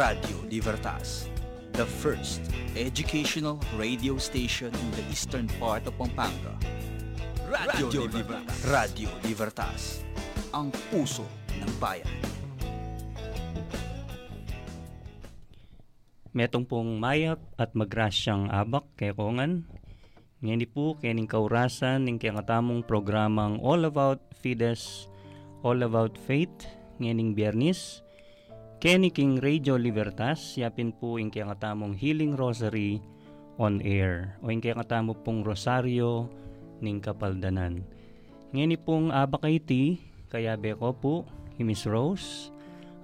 Radio Libertas, the first educational radio station in the eastern part of Pampanga. Radio, Radio Libertas. Radio Libertas, ang puso ng bayan. Metong pong mayap at magrasyang abak kay Kongan. Ngayon po kening kaurasan ng katamong programang All About Fides, All About Faith, ngayon biyernis. Kenny King Radio Libertas, yapin po yung katamong Healing Rosary on Air o yung katamo pong Rosario ning Kapaldanan. Ngayon pong abak iti, kaya beko po, Miss Rose,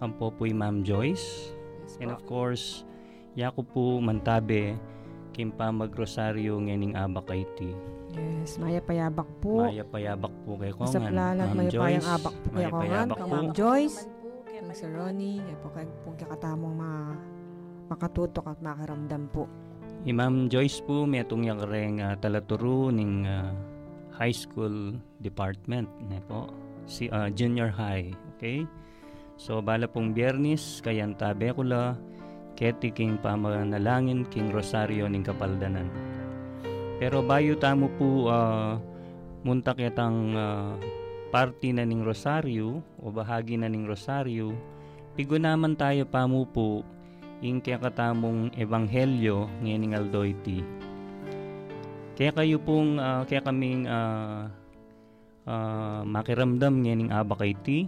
ang po po Ma'am Joyce, and of course, Yako po mantabe kimpa magrosaryo ngening iti. Yes, maya payabak po. Maya payabak po kay Kongan. Sa plalat, maya payang abak po kay Kongan. Ma'am Joyce, Sir Ronnie, kaya po kay pong ma makatutok at makaramdam po. I Ma'am Joyce po, may itong yung kareng uh, talaturo ng uh, high school department ne po. Si uh, junior high, okay? So bala pong biyernis, kayan tabe ko la, keti king pamanalangin king rosaryo ning kapaldanan. Pero bayo tamo po uh, muntak yatang uh, party na ning rosaryo o bahagi na ning rosaryo, pigo naman tayo pamo po ing kaya katamong ebanghelyo ngayon aldoyti. Kaya kayo pong, uh, kaya kaming uh, uh, makiramdam ngayon abakayti,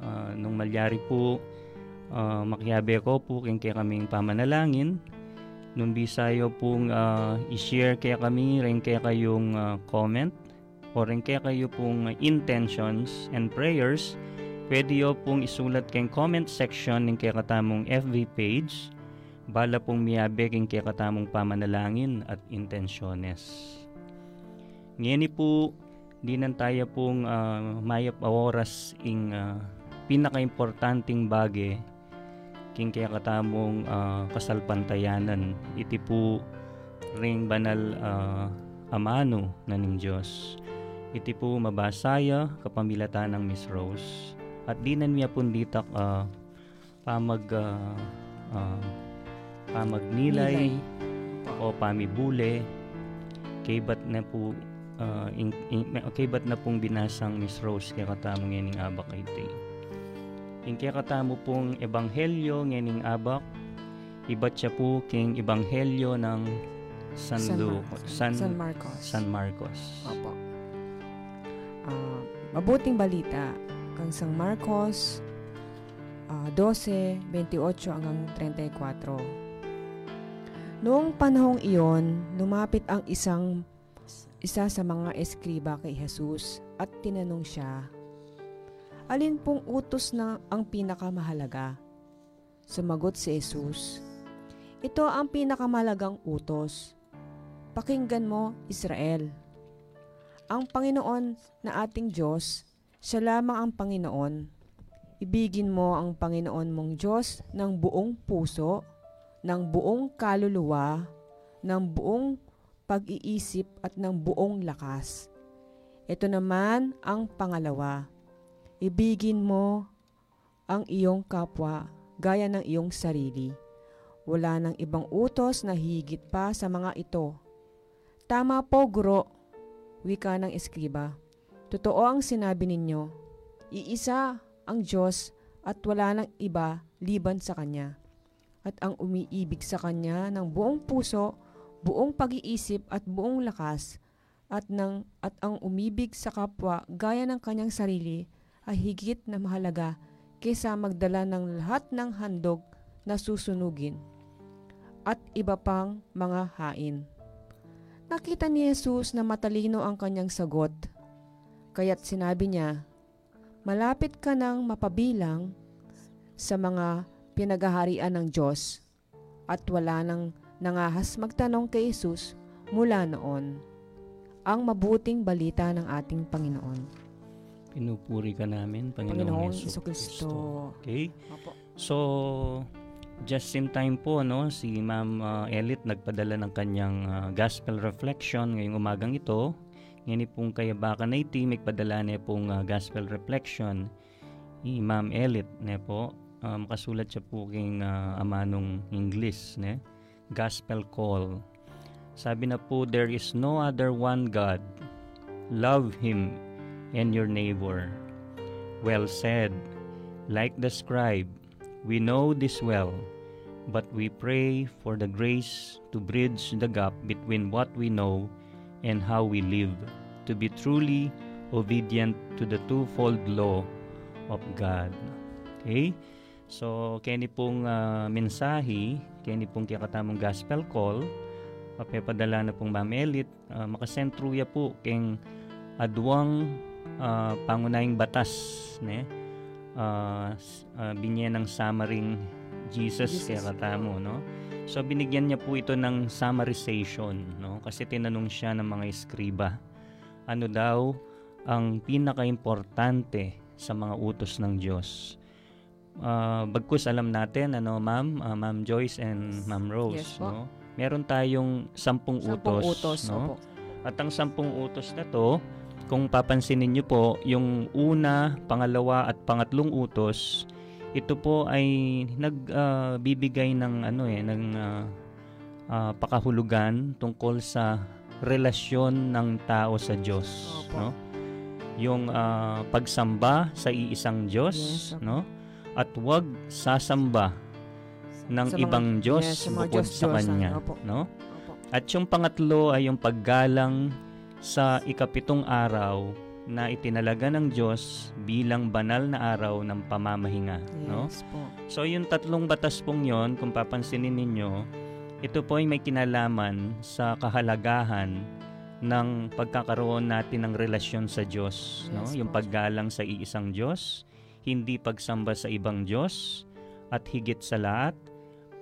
uh, nung malyari po uh, makiyabe ko po kaya kaming pamanalangin. Nung bisayo pong uh, i-share kaya kami, rin kaya kayong uh, comment, o rin kaya kayo pong intentions and prayers, pwede yo pong isulat kayong comment section ng kaya katamong FB page, bala pong miyabe king kaya katamong pamanalangin at intensyones. Ngayon po, di nan tayo pong uh, mayap oras ing uh, pinaka-importanting bagay king kaya katamong uh, kasalpantayanan iti po ring banal uh, amano na ning Diyos. Iti po mabasaya kapamilatan ng Miss Rose. At dinan niya punditak uh, pamag uh, uh, pamagnilay o pamibule kay bat na po uh, in, in, kay bat na pong binasang Miss Rose kaya katamong yan abak kay Tay. Ing kaya katamo pong ebanghelyo ngening abak, ibat siya po king ebanghelyo ng San, San Marcos. San, San Marcos. San Marcos. Opo. Uh, mabuting balita kang San Marcos uh, 12, 28 hanggang 34. Noong panahong iyon, lumapit ang isang isa sa mga eskriba kay Jesus at tinanong siya, Alin pong utos na ang pinakamahalaga? Sumagot si Jesus, Ito ang pinakamalagang utos. Pakinggan mo, Israel. Ang Panginoon na ating Diyos, siya lamang ang Panginoon. Ibigin mo ang Panginoon mong Diyos ng buong puso, ng buong kaluluwa, ng buong pag-iisip at ng buong lakas. Ito naman ang pangalawa Ibigin mo ang iyong kapwa gaya ng iyong sarili. Wala nang ibang utos na higit pa sa mga ito. Tama po, guro, wika ng eskriba. Totoo ang sinabi ninyo. Iisa ang Diyos at wala nang iba liban sa Kanya. At ang umiibig sa Kanya ng buong puso, buong pag-iisip at buong lakas, at, ng, at ang umibig sa kapwa gaya ng kanyang sarili ay higit na mahalaga kaysa magdala ng lahat ng handog na susunugin at iba pang mga hain. Nakita ni Jesus na matalino ang kanyang sagot, kaya't sinabi niya, Malapit ka nang mapabilang sa mga pinagaharian ng Diyos at wala nang nangahas magtanong kay Jesus mula noon. Ang mabuting balita ng ating Panginoon. Pinupuri ka namin, Panginoong, Panginoong Yeso Kristo. Okay? Opo. So, just in time po, no, si Ma'am uh, Elit nagpadala ng kanyang uh, gospel reflection ngayong umagang ito. Ngayon pong kaya baka na iti, magpadala niya pong uh, gospel reflection ni Ma'am Elit ne po. uh, makasulat siya po king uh, amanong English, ne? Gospel Call. Sabi na po, there is no other one God. Love Him and your neighbor. Well said. Like the scribe, we know this well, but we pray for the grace to bridge the gap between what we know and how we live, to be truly obedient to the twofold law of God. Okay? So, kani pong uh, mensahe, kani pong kakatamong gospel call, papepadala na pong Ma'am Elit, uh, makasentruya po keng adwang uh, pangunahing batas, ne? Uh, uh, binyan ng samaring Jesus, Jesus. kaya katamo, no? So binigyan niya po ito ng summarization, no? Kasi tinanong siya ng mga eskriba. Ano daw ang pinaka-importante sa mga utos ng Diyos? uh, bagkus alam natin ano ma'am uh, ma'am Joyce and ma'am Rose yes, no meron tayong sampung, sampung utos, utos no opo. at ang sampung utos na to kung papansinin niyo po yung una pangalawa at pangatlong utos ito po ay nagbibigay uh, ng ano eh ng uh, uh, pakahulugan tungkol sa relasyon ng tao sa Diyos Opo. no yung uh, pagsamba sa iisang Diyos yes, no at huwag sasamba ng sa ibang mga, Diyos yes, bukod Diyos, sa Kanya. Opo. No? Opo. At yung pangatlo ay yung paggalang sa ikapitong araw na itinalaga ng Diyos bilang banal na araw ng pamamahinga. Yes no? po. So yung tatlong batas pong yon, kung papansinin ninyo, ito po ay may kinalaman sa kahalagahan ng pagkakaroon natin ng relasyon sa Diyos. no? Yes Yung po. paggalang sa iisang Diyos, hindi pagsamba sa ibang Diyos, at higit sa lahat,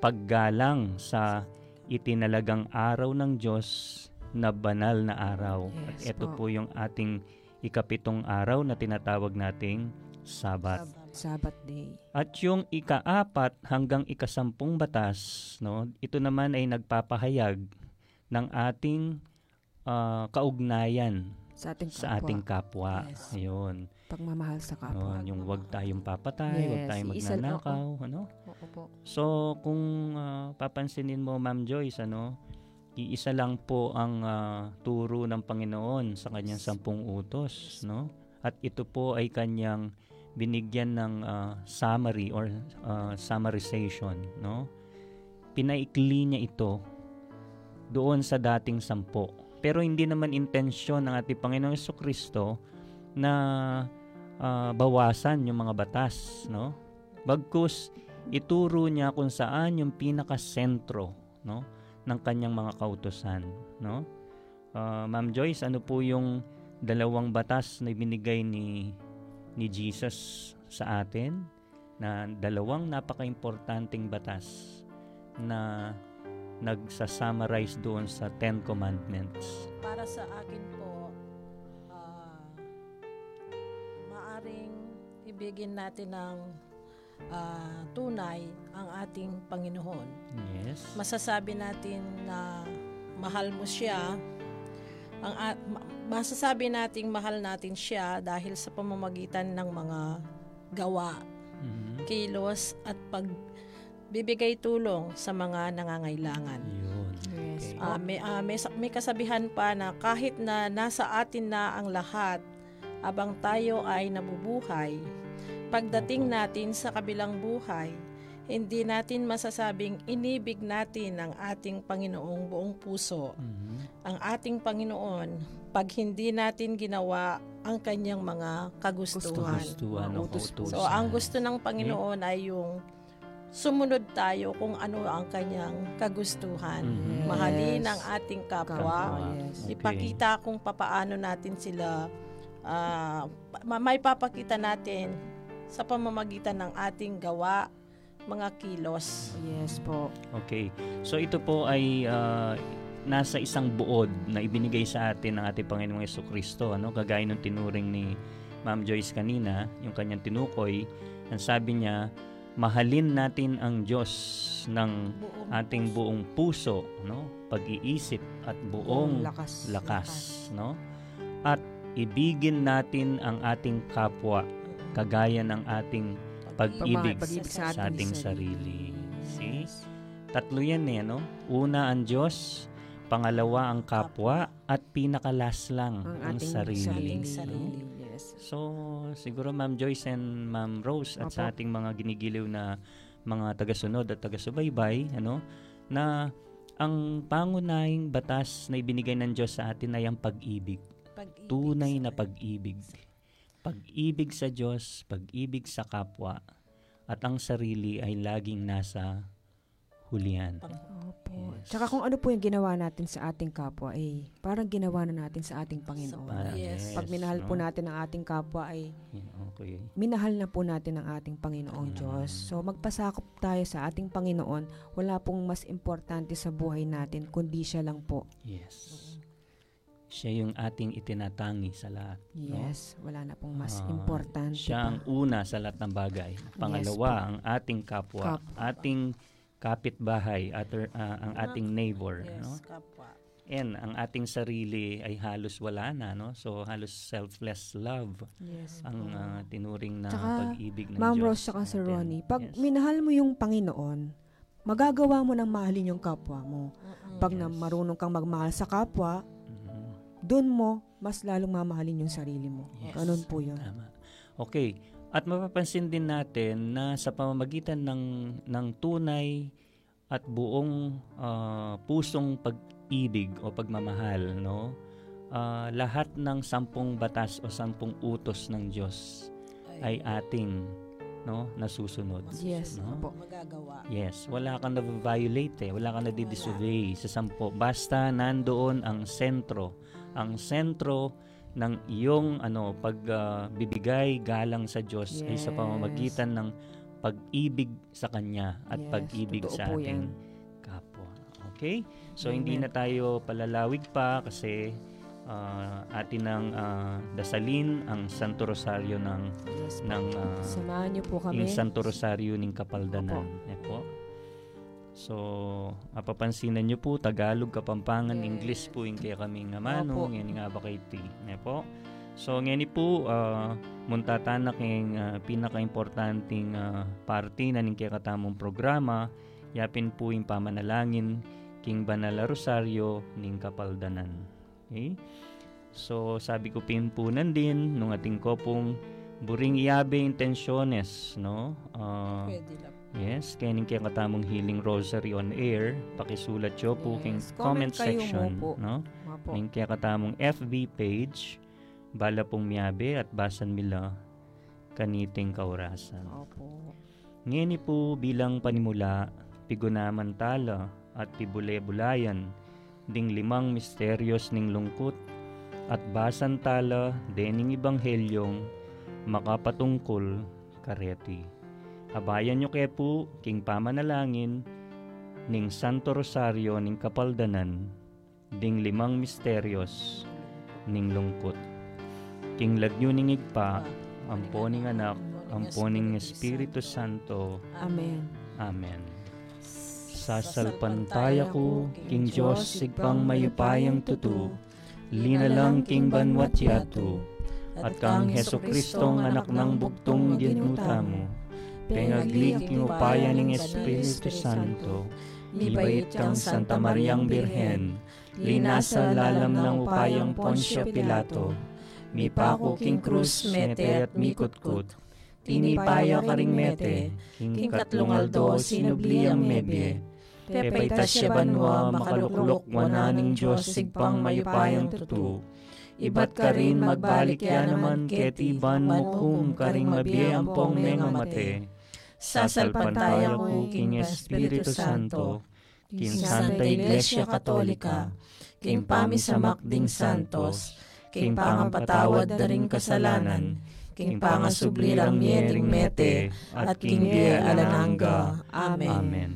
paggalang sa itinalagang araw ng Diyos na banal na araw. Yes at ito po. po yung ating ikapitong araw na tinatawag nating Sabat. Sabbath day. At yung ikaapat hanggang ikasampung batas, no, ito naman ay nagpapahayag ng ating ah, kaugnayan Sa ating kapwa. sa ating kapwa. Yes. Ayun. Pagmamahal sa kapwa. Ayun, yung wag tayong papatay, wag Yes, tayong magnanakaw, ano? Oo po. So, kung ah, papansinin mo, Ma'am Joyce, ano, iisa lang po ang ah, turo ng Panginoon sa kanyang sampung utos, no? At ito po ay kanyang binigyan ng ah, summary or ah, summarization, no? Pinaikli niya ito doon sa dating sampo. Pero hindi naman intensyon ng ating Panginoong Yeso Kristo na ah, bawasan yung mga batas, no? Bagkus ituro niya kung saan yung pinaka-sentro, no, ng kanyang mga kautusan, no? Ah, Ma'am Joyce, ano po yung dalawang batas na binigay ni ni Jesus sa atin na dalawang napaka-importanting batas na nagsa-summarize doon sa Ten Commandments. Para sa akin po, ah, maaring ibigin natin ng ah, tunay ang ating Panginoon. Yes. Masasabi natin na mahal mo siya. Ang a- ma- masasabi nating mahal natin siya dahil sa pamamagitan ng mga gawa, Mhm. kilos at pagbibigay tulong sa mga nangangailangan. Yun. Yes Okay. Ah, may, ah, may, may kasabihan pa na kahit na nasa atin na ang lahat, abang tayo ay nabubuhay, pagdating natin sa kabilang buhay, hindi natin masasabing inibig natin ang ating Panginoong buong puso. Mhm. Ang ating Panginoon, pag hindi natin ginawa ang kanyang mga kagustuhan. Kagustuhan o Utos kautusan. So, ang gusto ng Panginoon ay yung sumunod tayo kung ano ang kanyang kagustuhan. Mhm. Mahalin Yes. ang ating Kapwa, kapwa. yes. Okay. Ipakita kung papaano natin sila ah, ma- may papakita natin sa pamamagitan ng ating gawa, mga kilos. Yes po. Okay. So ito po ay ah, nasa isang buod na ibinigay sa atin ng ating Panginoong Yeso Kristo. Ano? Kagaya ng tinuring ni Ma'am Joyce kanina, yung kanyang tinukoy, ang sabi niya, mahalin natin ang Diyos ng Buong ating buong puso, no? pag-iisip at buong lakas. lakas, no? At ibigin natin ang ating kapwa kagaya ng ating pag-ibig, pag-ibig sa, sa ating ating sarili. See? Tatlo yan eh, no? Una ang Diyos, pangalawa ang kapwa, at pinakalas lang Ang ang, ating sarili. sarili. no? sarili. Yes. So, siguro Ma'am Joyce and Ma'am Rose at sa Opo. ating mga ginigiliw na mga tagasunod at tagasubaybay, ano, na ang pangunahing batas na ibinigay ng Diyos sa atin ay ang pag-ibig. Pag-ibig Tunay sa- na pag-ibig. Pag-ibig sa Diyos, pag-ibig sa kapwa, at ang sarili ay laging nasa hulihan. Opo. Yes. Tsaka kung ano po yung ginawa natin sa ating kapwa, eh, parang ginawa na natin sa ating Panginoon. Parang, Yes. Pag minahal po no? natin ang ating kapwa, ay Yeah, Okay. minahal na po natin ang ating Panginoong Mm. Diyos. So magpasakop tayo sa ating Panginoon. Wala pong mas importante sa buhay natin kundi siya lang po. Yes. Siya yung ating itinatangi sa lahat. no? Yes, wala na pong mas Ah, importante Siya ang una sa lahat ng bagay. Pangalawa, ang ating kapwa, Kapwa. ating kapitbahay, ater, ah, ang ating neighbor. Yes, No? kapwa. And ang ating sarili ay halos wala na. No? So halos selfless love Yes. ang ah, tinuring na Tsaka, pag-ibig ng Ma'am Diyos. Rose Sir natin. Ronnie, pag Yes. minahal mo yung Panginoon, magagawa mo ng mahalin yung kapwa mo. Pag na Yes. marunong kang magmahal sa kapwa. Doon mo mas lalong mamahalin yung sarili mo. Yes. Ganun po yun. Tama. Okay. At mapapansin din natin na sa pamamagitan ng ng tunay at buong ah, pusong pag-ibig o pagmamahal, no? Ah, lahat ng sampung batas o sampung utos ng Diyos ay ating no nasusunod. Yes, No? opo. magagawa. Yes, wala kang na-violate eh. Wala kang na-disobey sa sampo. Basta nandoon ang sentro. Ang sentro ng iyong ano pagbibigay galang sa Diyos ay sa Yes. pamamagitan ng pag-ibig sa Kanya at Yes, pag-ibig sa ating yan. kapwa. Okay? So hindi Amen. na tayo palalawig pa kasi ah, atin ang ah, dasalin ang Santo Rosario ng Yes ng Samahan niyo po kami. yung Santo Rosario ng Kapaldanan. Eh po. So, mapapansinan nyo po, Tagalog, Kapampangan, Yes. English po yung kaya kami nga manong, yan nga ba kay T. Eh po. So, ngayon po, uh, muntatanak yung uh, pinaka-importanting uh, party na ning kaya katamong programa, yapin po yung pamanalangin king Banala Rosario ning Kapaldanan. Okay? So, sabi ko pinpunan din nung ating ko pong buring iabe intensyones, no? Ah, Pwede lang. Yes, kaning kaya katamong Healing Rosary on air, pakisulat yo po Yes, comment, comment kayo mo section, po. no? Opo. Ning kaya katamong FB page, bala pong miabe at basan mila kaniting kaurasan. Opo. Ngeni po bilang panimula, pigunaman tala at pibule-bulayan, ding limang misteryos ning lungkot, at basan tala dening ibanghelyong makapatungkol kareti. Abayan nyo kaya po king pamanalangin ning Santo Rosario ning kapaldanan, ding limang misteryos ning lungkot. King lagyo ning igpa, amponing anak, amponing Espiritu Santo. Amen. Amen. Sasalpantaya ko, King Diyos, sigpang mayupayang tutu, linalang King Banwat Yatu, at kang Heso Kristong anak ng bugtong ginuta mo, pengaglig king upaya ng Espiritu Santo, libait kang Santa Mariang Birhen, linasa lalam ng upayang Poncio Pilato, mi pako king krus mete at mikutkut, tinipaya ka ring mete, king katlungaldo sinubliang mebye, Pepay tasya banwa makaluklok wananing Diyos sigpang mayupayang tutu. Ibat ka rin magbalik ya naman ketiban mo kum karing mabiye ampong menga mate. Sasalpantaya ko king Espiritu Santo, king Santa Iglesia Katolika, king pamisamak ding santos, king pangampatawad na ring kasalanan, king pangasublirang miering mete, at king biye alananga. Amen. Amen.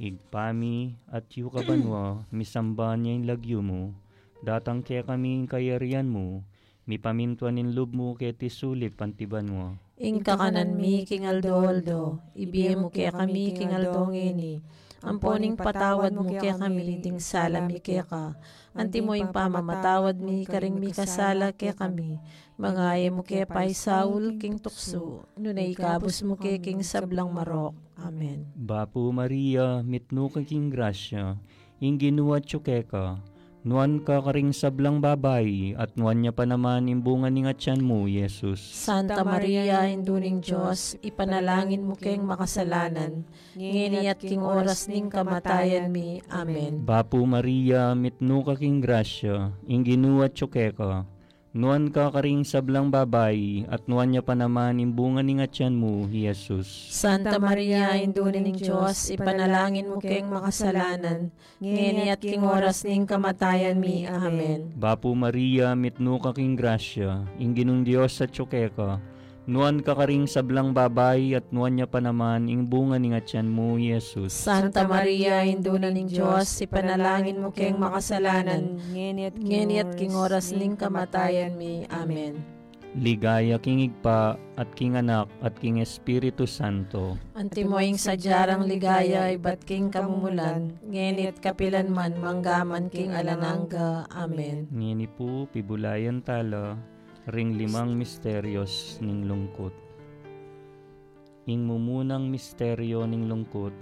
Igpami at yu kabanwa, misamba niya yung lagyo mo, datang kaya kami yung kayarian mo, mi pamintuan in lub mo kaya tisulip pantiban mo. Ing kakanan mi king aldo aldo, ibiye mo kaya kami king aldo ngini. Amponing patawad mo kaya kami ding salami kaya ka. Anti mo yung pamamatawad mi karing mi kasala kaya kami. Mga mo kaya pay Saul king tukso. Nunay ikabos mo kaya king sablang marok. Amen. Bapo Maria, mitno ka king grasya, ing ginuwa tsukeka, nuan ka karing sablang babay, at nuan niya pa naman imbungan ni tiyan mo, Yesus. Santa Maria, Induning Diyos, ipanalangin mo keng makasalanan, ngini at king oras ning kamatayan mi. Amen. Bapo Maria, mitno ka king grasya, ing ginuwa tsukeka, nuan ka karing sablang babay, at nuan niya pa naman imbungan ni tiyan mo, Yesus. Santa Maria, Induning Diyos, ipanalangin mo keng makasalanan, ngini at king oras ning kamatayan mi. Amen. Bapo Maria, mitno ka king grasya, ing ginong Diyos sa tsukeka, nuan ka karing sablang babay at nuan niya pa naman ing bunga ni tiyan mo, Yesus. Santa Maria, Induning Diyos, ipanalangin mo keng makasalanan, ngini at king oras ning kamatayan mi. Amen. Ligaya king igpa at king anak at king Espiritu Santo. Antimoing sadyarang ligaya ay ba't king kamumulan, ngenit kapilan man manggaman king alanangga. Amen. Ngini po, pibulayan tala, ring limang misteryos ning lungkot. Ing mumunang misteryo ning lungkot,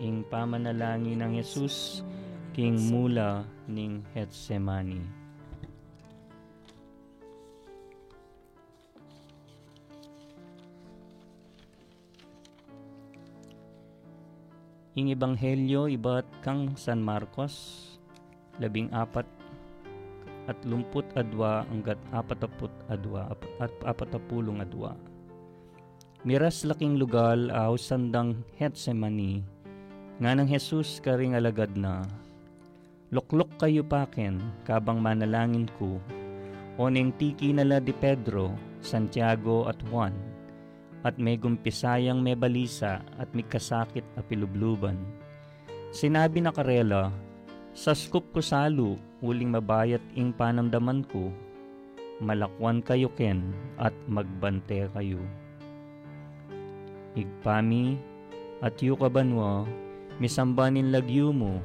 ing pamanalangin ng Yesus, king mula ning Getsemani. Ing Ebanghelyo ibat kang San Marcos, labing apat at lumput adwa hanggat apataput adwa at apatapulong adwa. Miras laking lugal aw sandang Getsemani, nga ng Jesus karing alagad na, Luklok kayo paken, kabang manalangin ko, oning tiki nala di Pedro, Santiago at Juan, at may gumpisayang may balisa at may kasakit a pilubluban. Sinabi na karela, sa skup ko salo, uling mabayat ing panamdaman ko, malakwan kayo ken at magbante kayo. Igpami at yu kabanwa, misambanin lagyo mo,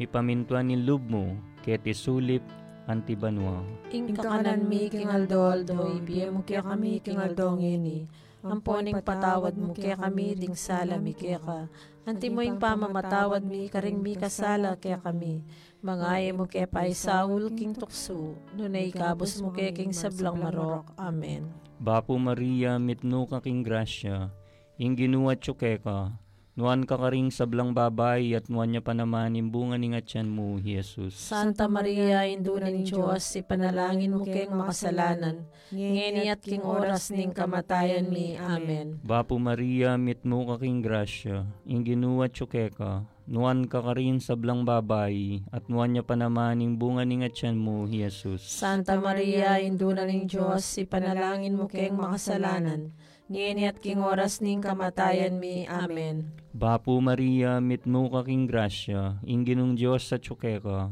ipamintuan ni lub mo, keti sulip antibanwa. Ing kakanan mi king aldoldo, ibiye mo kaya kami king aldong ini. Amponing patawad mo kaya kami ding sala mi kaya ka. Anti mo ing pamamatawad mi karing mi kasala kaya kami. Mangaye mo kaya pa Saul king tukso. Nunay kabos mo kaya king sablang marok. Amen. Bapo Maria, mitno ka king grasya, ing ginuwa tsukeka, nuan ka karing sablang babay at nuan niya pa naman imbunga ni nga tiyan mo, Jesus. Santa Maria, Indunan Diyos, ipanalangin mo kayong makasalanan, ngeni at king oras ning kamatayan mi. Amen. Bapo Maria, mitno ka king grasya, ing ginuwa tsukeka, nuan ka karin sablang babay at nuan niya pa naman imbunga ni nga tiyan mo, Jesus. Santa Maria, Indunan Diyos, ipanalangin mo kayong makasalanan, ngeni at king oras ning kamatayan mi. Amen. Bapo Maria, mitno ka king grasya, ing ginong Diyos sa tsukeka,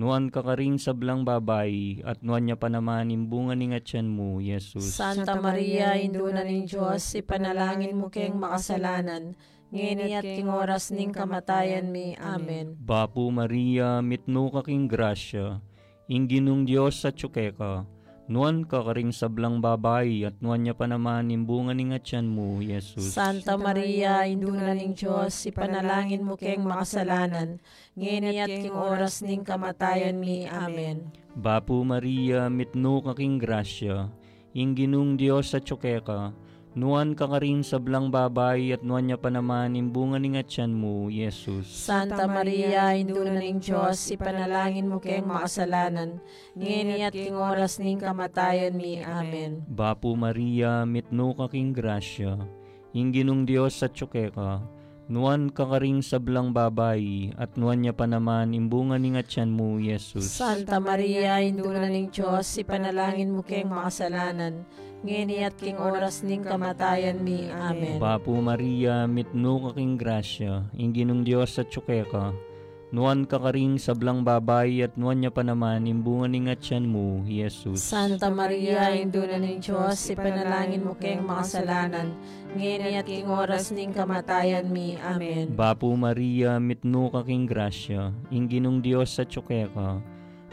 nuan ka karing sablang babay at nuan niya pa naman imbunga ni nga tiyan mo, Jesus. Santa Maria, Indunan Diyos, ipanalangin mo kayong makasalanan, ngeni at king oras ning kamatayan mi. Amen. Bapo Maria, mitno ka king grasya, ing ginong Diyos sa tsukeka, nuan ka karing sablang babay at nuan niya pa naman imbunga ni nga tiyan mo, Jesus. Santa Maria, Indunan ng Diyos, ipanalangin mo kayong makasalanan, ngeni at king oras ning kamatayan mi. Amen. Bapo Maria, mitno ka king grasya, ing ginong Diyos sa tsukeka, nuan ka karing sablang babay at nuan niya pa naman imbunga ni nga tiyan mo, Jesus. Santa Maria, Indunan ng Diyos, ipanalangin mo kayong makasalanan, ngeni at king oras ning kamatayan mi. Amen. Bapo Maria, mitno ka king grasya, ing ginong Diyos sa tsukeka, nuan ka karing sablang babay at nuan niya pa naman imbunga ni nga tiyan mo, Jesus. Santa Maria, Indunan ng Diyos, ipanalangin mo kayong makasalanan, ngeni at king oras ning kamatayan mi. Amen. Bapo Maria, mitno ka king grasya, ing ginong Diyos sa tsukeka, Nuan ka karing sablang babay at nuan niya pa naman imbungan ni nga tiyan mo, Jesus. Santa Maria, Induna ng Diyos, ipanalangin mo kayong makasalanan, ngayon at king oras ning kamatayan mi. Amen. Bapo Maria, mitno ka king grasya, ingginong Diyos sa tsukeka.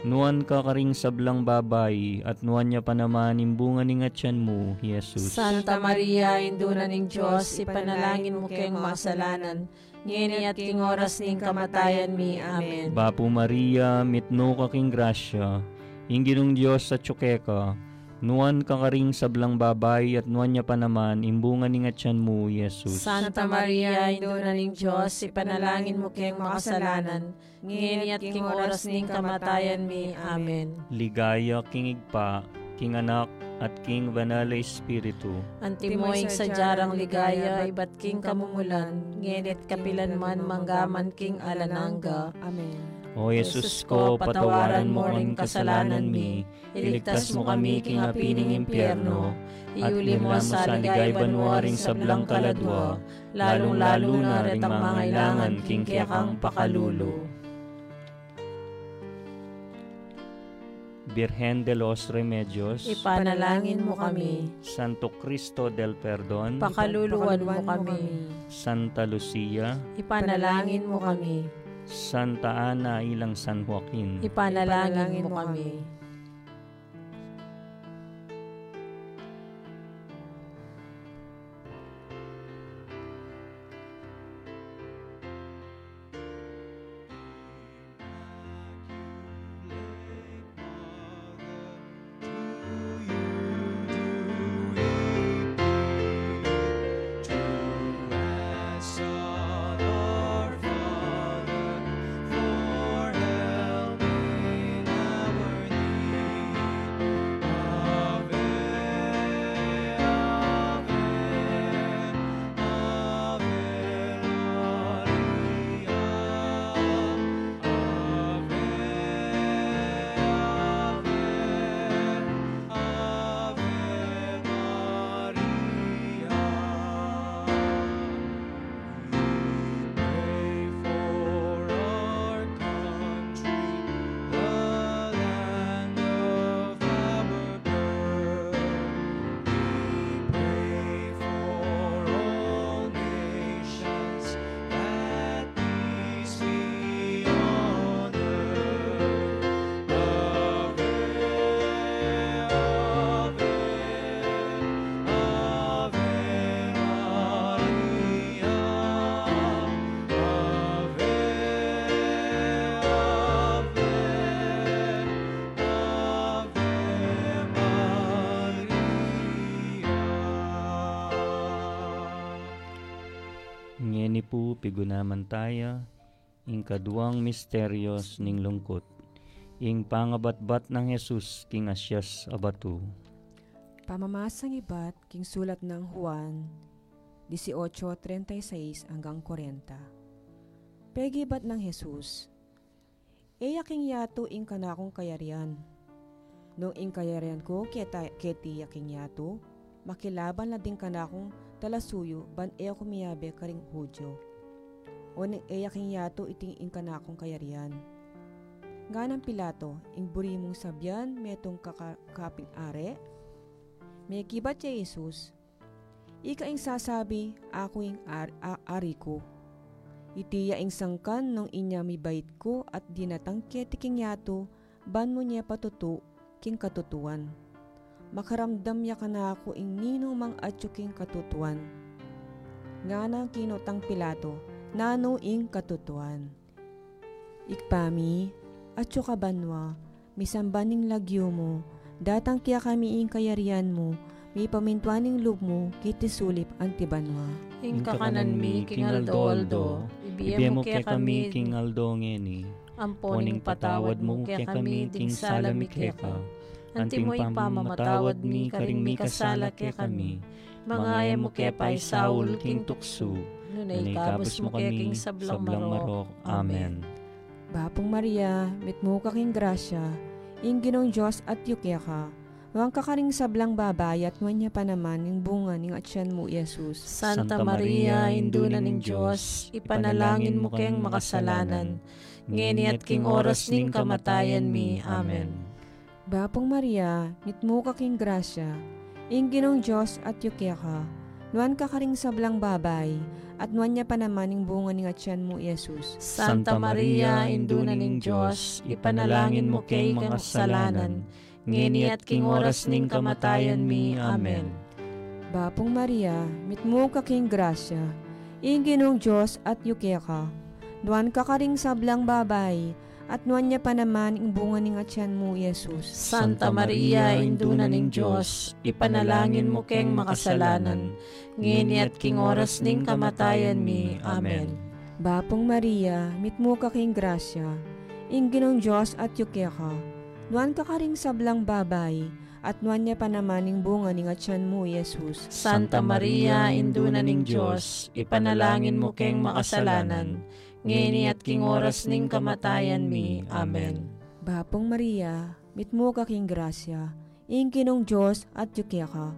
Nuan ka karing sablang babay at nuan niya pa naman imbungan ni nga tiyan mo, Jesus. Santa Maria, Induna ng Diyos, ipanalangin mo kayong makasalanan, ngayon at king oras ning kamatayan mi. Amen. Bapo Maria, mitno ka king grasya, ingginong Diyos sa tsukeka. Nuan ka karing sablang babay at nuan niya pa naman imbungan ni nga tiyan mo, Jesus. Santa Maria, Induna ng Diyos, ipanalangin mo kayong makasalanan, ngayon at king oras ning kamatayan mi. Amen. Ligaya king igpa, king anak, at king banal espiritu. Antimoy sa jarang ligaya, iba't king kamumulan, ngenit kapilan man manggaman king alananga. Amen. O Jesus ko, patawaran mo ang kasalanan mi, iligtas mo kami king apining impyerno, at Iuli mo sa ligay banwaring sa blang kaladwa, lalong-lalo na rin ang mga ilangan king kiyakang pakalulo. Birhen de los Remedios, Ipanalangin mo kami, Santo Cristo del Perdon, pakaluluwan mo kami, Santa Lucia, ipanalangin mo kami, Santa Ana ilang San Joaquin, ipanalangin mo kami. Ngeni po pigunaman tayo, ing kaduang misteryos ning lungkot, ing pangabatbat ng Jesus king asyas abatu. Pamamasang ibat king sulat ng Juan 18:36 hanggang 40. Pegibat ng Jesus. Eya king yato ing kanakong kayarian. Nung ing kayarian ko keta keti yaking yato, makilaban na din kanakong talasuyo ban eya kumiyabe karing hudyo. O ning eya king yato iting ing kanakong kayarian. Nga ng Pilato, ing buri mong sabyan metong kakaping are, may kibat si Jesus, Ika ing sasabi, ako ing ar- a- ari ko. Itiya ing sangkan nung inya mi bait ko at dinatang king yato, ban mo niya patutu, king katutuan. Makaramdam ya ka na ako ing nino mang atyo king katutuan. Nga nang kinutang pilato, nano ing katutuan. Ikpami, atyo ka banwa, misambaning lagyo mo, datang kaya kami ing kayarian mo, may pamintuaning loob mo, kiti sulip ang tibanwa. Ing kakanan mi, king aldo-aldo, ibiyem mo kaya kami, king aldo ngeni. amponing patawad mo kaya kami, ding salami kaya ka. Anti mo ipamamatawad mi, karing mi kasala kaya kami. Mga mo kaya pa Saul, king tukso, nunay kabos mo kaya king sablang marok. Amen. Bapong Maria, mit mo ka king grasya, ing ginong Diyos at yukya ka, Nuang kakaring sablang babay at nuwan niya pa naman yung bunga ng atyan mo, Jesus. Santa Maria, Induna ning Diyos, ipanalangin mo kayong makasalanan, ngeni at king oras ning kamatayan mi. Amen. Bapong Maria, mitmo ka king grasya, inginong Diyos at yukya ka, nuwan kakaring sablang babay, at nuwan niya pa naman yung bunga ng atyan mo, Jesus. Santa Maria, Induna ning Diyos, ipanalangin mo kayong makasalanan, ngeni at king oras ning kamatayan mi. Amen. Bapong Maria, mitmo ka king grasya, inginong Diyos at yukya ka, nuwan kakaring sablang babay, at nuwan niya pa naman yung bunga ng atyan mo, Jesus. Santa Maria, Induna ning Diyos, ipanalangin mo kayong makasalanan, ngeni at king oras ning kamatayan mi. Amen. Bapong Maria, mitmo ka king grasya, inginong Diyos at yukya ka, nuwan kakaring sablang babay, at nuwan niya pa naman yung bunga ng atyan mo, Jesus. Santa Maria, Induna ning Diyos, ipanalangin mo kayong makasalanan, ngeni at king oras ning kamatayan mi. Amen. Bapong Maria, mitmo ka king grasya, inginong Diyos at yukya ka,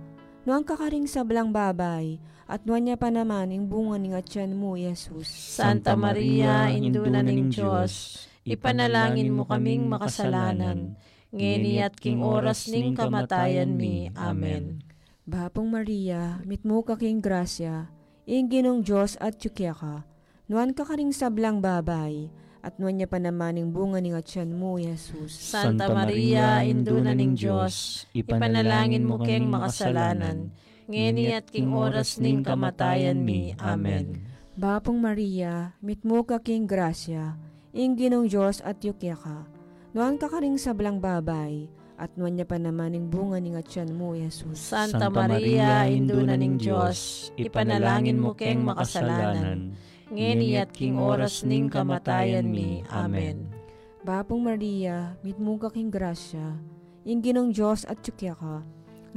nuwan kakaring sablang babay, at nuwan niya pa naman yung bunga ng atyan mo, Jesus. Santa Maria, Induna ning Diyos, ipanalangin mo kaming makasalanan, ngeni at king oras ning kamatayan mi. Amen. Bapong Maria, mitmo ka king grasya, inginong Diyos at yukya ka, nuwan kakaring sablang babay, at nuwan niya pa naman yung bunga ng atyan mo, Jesus. Santa Maria, Induna ning Diyos, ipanalangin mo kayong makasalanan, ngeni at king oras ning kamatayan mi. Amen. Bapong Maria, mitmo ka king grasya, inginong Diyos at yukya ka, nuwan kakaring sablang babay, at nuwan niya pa naman yung bunga ng atyan mo, Jesus. Santa Maria, Induna ning Diyos, ipanalangin mo kayong makasalanan, ngeni at king oras ning kamatayan mi. Amen. Bapong Maria, mitmo ka king grasya, inginong Diyos at yukya ka,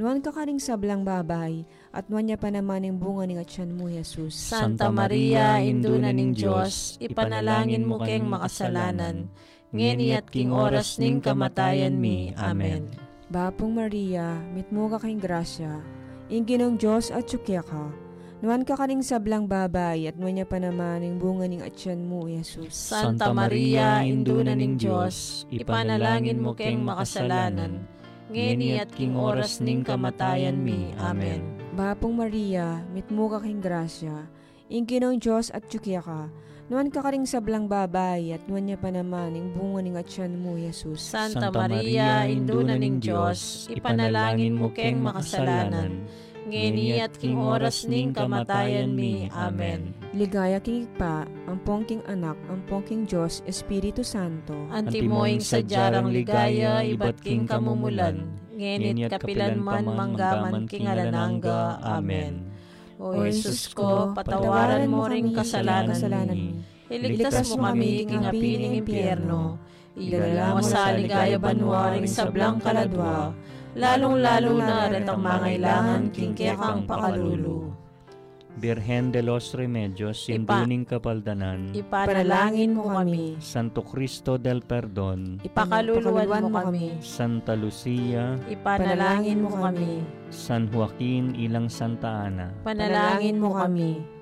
nuwan kakaring sablang babay, at nuwan niya pa naman yung bunga ng atyan mo, Jesus. Santa Maria, Induna ning Diyos, ipanalangin mo kayong makasalanan, ngeni at king oras ning kamatayan mi. Amen. Bapong Maria, mitmo ka king grasya, inginong Diyos at yukya ka, nuwan kakaring sablang babay, at nuwan niya pa naman yung bunga ng atyan mo, Jesus. Santa Maria, Induna ning Diyos, ipanalangin mo kayong makasalanan, ngeni at king oras ning kamatayan mi. Amen. Bapong Maria, mitmo ka king grasya, inginong Diyos at yukya ka, nuwan kakaring sablang babay, at nuwan niya pa naman yung bunga ng atyan mo, Jesus. Santa Maria, Induna ning Diyos, ipanalangin mo kayong makasalanan, ngeni at king oras ning kamatayan mi. Amen. Ligaya king pa, ang pongking anak, ang pongking Diyos, Espiritu Santo. Antimoing sa jarang ligaya, iba't king kamumulan, ngenit kapilan man manggaman king alanangga. Amen. O Jesus ko, patawaran mo ring kasalanan mi. Iligtas mo kami king api ng impyerno. Idala mo sa ligaya banwaring sablang kaladwa, lalong-lalo na rin ang mangailangan king kekang pakalulu. Birhen de los Remedios, Sinduning Kapaldanan, Ipanalangin mo kami, Santo Cristo del Perdon, ipakaluluan mo kami, Santa Lucia, ipanalangin mo kami, San Joaquin Ilang Santa Ana, panalangin mo kami.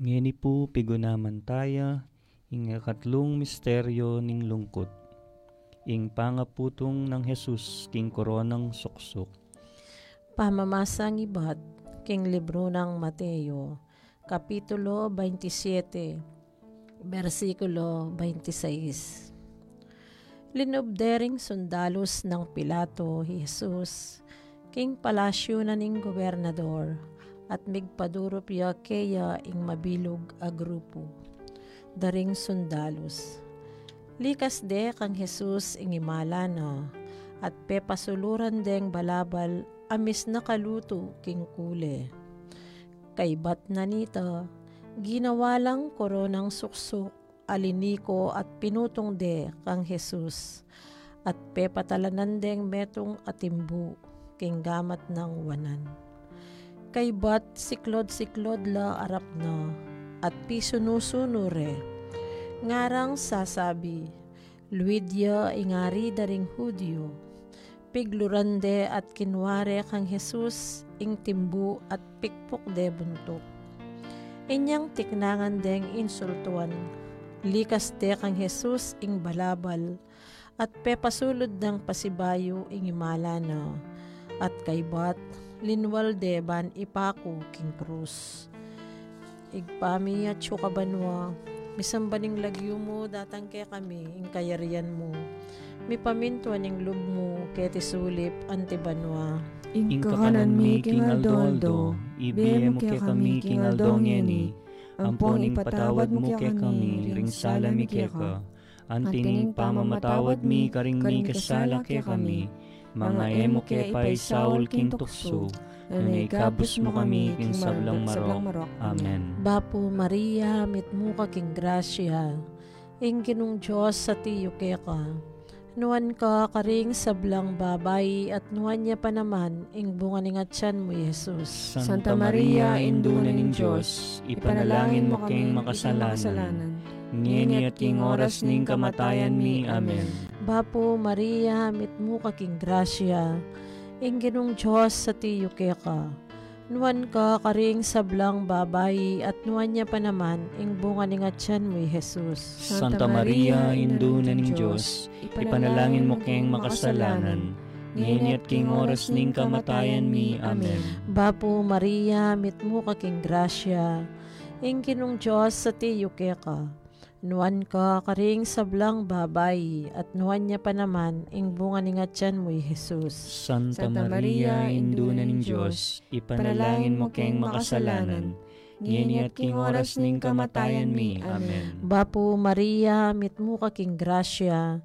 Ngeni po pigunaman taya, ing katlong misteryo ning lungkot. Ing pangaputong ng Jesus king koronang suksok. Pamamasang ibat, king libro ng Mateo, Kapitulo 27, versikulo 26. Linubdering sundalos ng Pilato, Jesus, king palasyo na ning gobernador, at migpadurup ya keya ing mabilog a grupo. Daring sundalos. Likas de kang Jesus ing imala na, at pepasuluran deng balabal amis nakaluto king kule. Kay bat na nita, ginawa lang koronang suksok, aliniko at pinutong de kang Jesus, at pepatalanan deng metong atimbu, king gamat ng wanan. Kay bat siklod-siklod la arap na, at pisunusuno re. Ngarang sasabi, Luidya ingari daring Hudyo, piglurande at kinware kang Jesus ing timbu at pikpok de buntok. Inyang tiknangan deng insultuan, likas de kang Jesus ing balabal, at pepasulod ng pasibayo ing imala na, at kaybat linwal de ban ipako king krus. Igpami at syukabanwa, misambaning lagyo mo datang kay kami ing kayarian mo. Mi pamintuan ing lub mo kay tisulip antibanwa. Ing kakanan mi king aldoldo, ibiye mo ke kami king aldong yeni, ampon ing patawad mo ke kami, ring sala mi ke ka. Antining pamamatawad mi karing mi kasala ke kami, mga emo ke pay saul king tukso, nanay kabus mo kami king sablang marok. Amen. Bapo Maria, mit mo ka king grasya, ing ginong Diyos sa tiyo ke ka. Nuan ka karing sablang babay at nuan niya pa naman ing bunga ni tiyan mo, Jesus. Santa Maria, induna ning Diyos, ipanalangin mo king makasalanan. Ngini at king oras ning kamatayan mi. Amen. Bapo Maria, mit mo ka king grasya, ing ginong Diyos sa tiyo ka. Nuan ka karing sablang babay at nuan niya pa naman ing bunga ni tiyan mo, Jesus. Santa Maria, induna ning Diyos, ipanalangin mo king makasalanan. Ngini at king oras ning kamatayan mi. Amen. Bapo Maria, mit mo ka king grasya, ing ginong Diyos sa tiyo ka. Nuan ka karing sablang babay, at nuan niya pa naman, ing bunga ni tiyan mo, Jesus. Santa Maria, induna ning Diyos, ipanalangin mo king makasalanan. Ngini at king oras ning kamatayan mi. Amen. Bapo Maria, mit mo ka king grasya,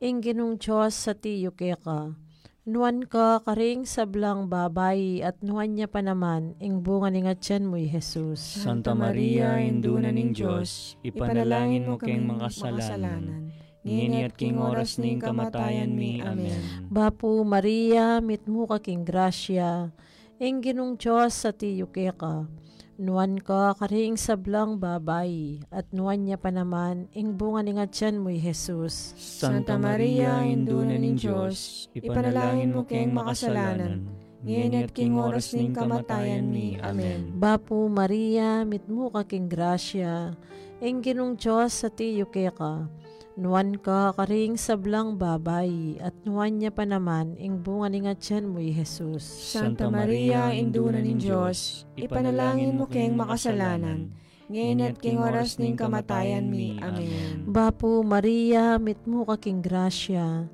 ing ginong Diyos sa tiyo ka. Nuan ka karing sablang babay, at nuan niya pa naman, ing bunga ni tiyan mo, Jesus. Santa Maria, induna ning Diyos, ipanalangin mo king makasalanan. Ngini at king oras ning kamatayan mi. Amen. Bapo Maria, mit mo ka king grasya, ing ginong Diyos sa tiyo ke ka. Nuan ka karing sablang babay, at nuan niya pa naman, ing bunga ni tiyan mo, Jesus. Santa Maria, induna ning Diyos, ipanalangin mo king makasalanan. Ngini at king oras ning kamatayan mi. Amen. Bapo Maria, mit mo ka king grasya, ing ginong Diyos sa tiyo ka. Nuan ka karing sablang babay, at nuan niya pa naman, ing bunga ni nga tiyan mo'y Jesus. Santa Maria, Induna ning Diyos, ipanalangin mo keng makasalanan, ngayon at king oras ning kamatayan mi. Amen. Bapo Maria, mitmo ka king grasya,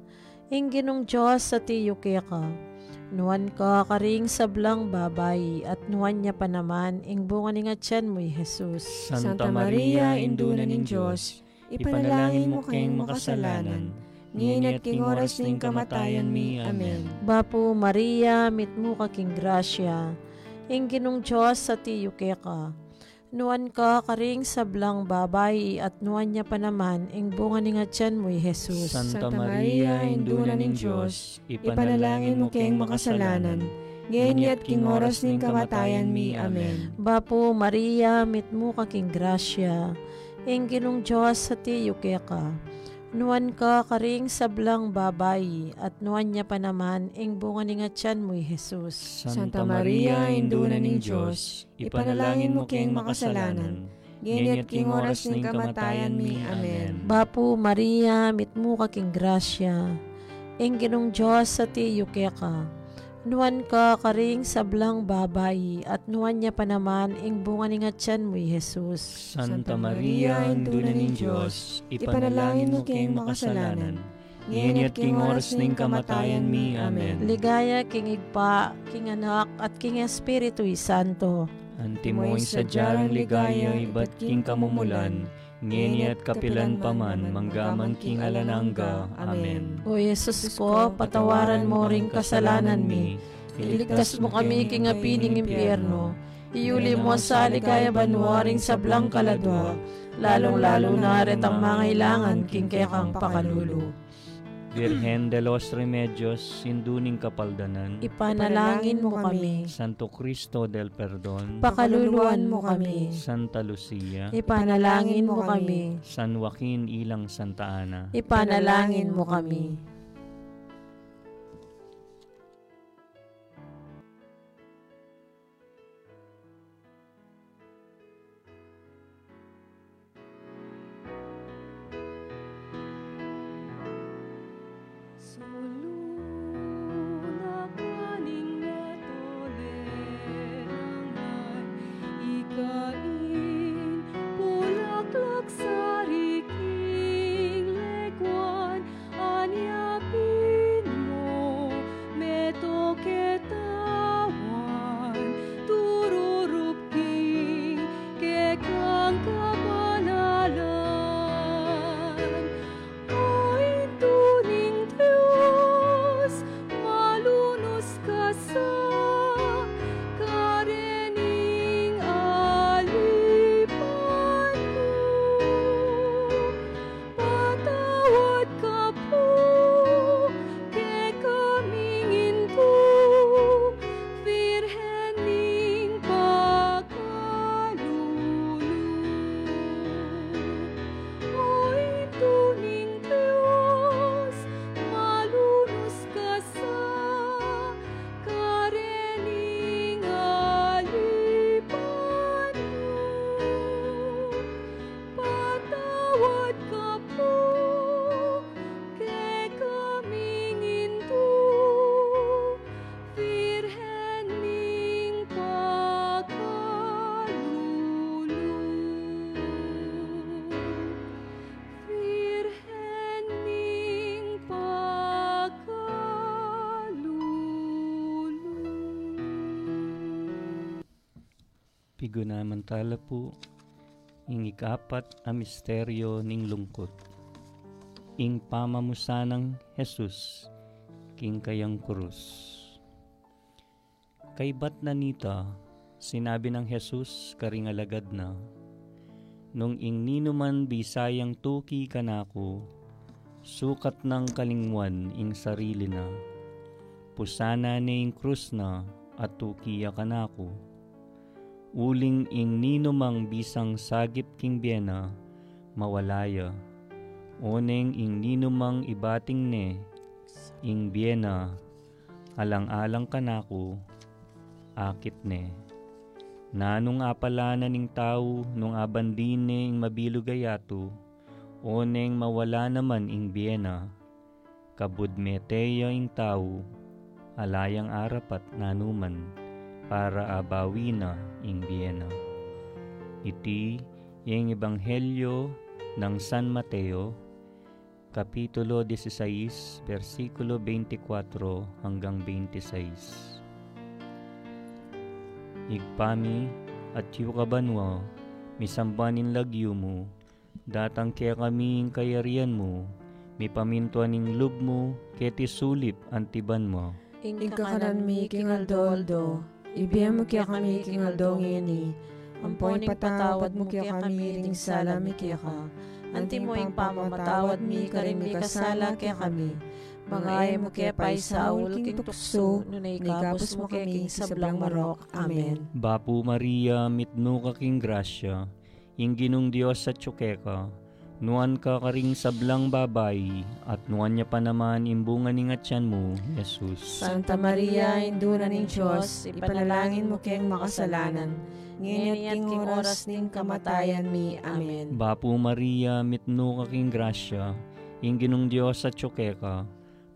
ing ginong Diyos sa tiyo ka. Nuan ka karing sablang babay, at nuan niya pa naman, ing bunga ni nga tiyan mo'y Jesus. Santa Maria, Induna ning Diyos, ipanalangin mo keng makasalanan, ngayon at king oras ning kamatayan mi. Amen. Bapo Maria, mitmo ka king grasya, ing ginong Diyos sa tiyo kaya ka. Nuan ka karing sablang babay at nuan niya pa naman, ing bunga ni nga tiyan mo'y Jesus. Santa Maria, Induna ning Diyos, Ipanalangin mo keng makasalanan, ngayon at king oras ning kamatayan mi. Amen. Bapo Maria, mitmo ka king grasya, ing ginong Diyos sa tiyo kaya ka. Nuan ka karing sablang babay at nuan niya pa naman, ing bunga ni nga tiyan mo'y Jesus. Santa Maria, Induna ning Diyos, ipanalangin mo keng makasalanan, ngayon at king oras ning kamatayan mi. Amen. Bapo Maria, mitmo ka king grasya, ing ginong Diyos sa tiyo kaya ka. Nuan ka karing sablang babay, at nuan niya pa naman, ing bunga ni nga tiyan mo'y Jesus. Santa Maria, Induna ning Diyos, ipanalangin mo keng makasalanan, ngayon at king oras ning kamatayan mi. Amen. Ligaya king igpa, king anak, at king Espiritu Santo. Antimoy sa jarang ligaya, iba't king kamumulan, ngayon at kapilan paman, manggaman king alanangga. Amen. O Jesus ko, patawaran mo ring kasalanan mi. Iligtas mo kami king apining impyerno. Iuli mo sa aligaya banwaring sablang kaladwa. Lalong-lalo na ret ang mga ilangan king kaya kang Virgen de los Remedios, sinduning kapaldanan, Ipanalangin mo kami. Santo Cristo del Perdon, Pakaluluan mo kami. Santa Lucia, Ipanalangin mo kami. San Joaquin Ilang Santa Ana, Ipanalangin mo kami. Pigunamantala po, ing ikapat a misteryo ning lungkot. Ing pamamusanang Jesus, king kayang krus. Kay bat na nita, sinabi ng Jesus karing alagad na, Nung ing ninuman bisayang tuki kanako, sukat ng kalingwan ing sarili na, pusana ni ing krus na at tukiya kanako. Uling ing ninumang bisang sagip king biena, mawalaya. Oneng ing ninumang ibating ne, ing biena, alang-alang kanako, akit ne. Nanong apala na ning tao nung abandin ne ing mabilog gayato, oneng mawala naman ing biyena, kabudmeteya ing tao, alayang arapat nanuman, para abawi na ing biyena. Iti yung Ebanghelyo ng San Mateo, Kapitulo 16, versikulo 24 hanggang 26. Igpami at yukabanwa, misambanin lagyo mo, datang kaya kami ing kayarian mo, mi pamintuan ing lub mo, keti sulip antiban mo. Ika kanan mi king ibiyam mo kaya kami king aldong ini, ampoy patawad mo kaya kami ring sala mi kaya ka, Anti mo ing pamamatawad mi karin mi kasala kaya kami. Mga ay mo kaya pa isaul king tukso, nunay kapos mo kaya king sablang marok. Amen. Bapu Maria, mitno ka king grasya, ing ginong Diyos sa tsukeka, nuan ka karing sablang babay, at nuan niya pa naman imbungan ni ngatyan mo, Jesus. Santa Maria, induna ning Diyos, ipanalangin mo kayang makasalanan, ngayon at king oras ning kamatayan mi. Amen. Bapu Maria, mitno ka king grasya, ing ginong Diyos sa tsukeka,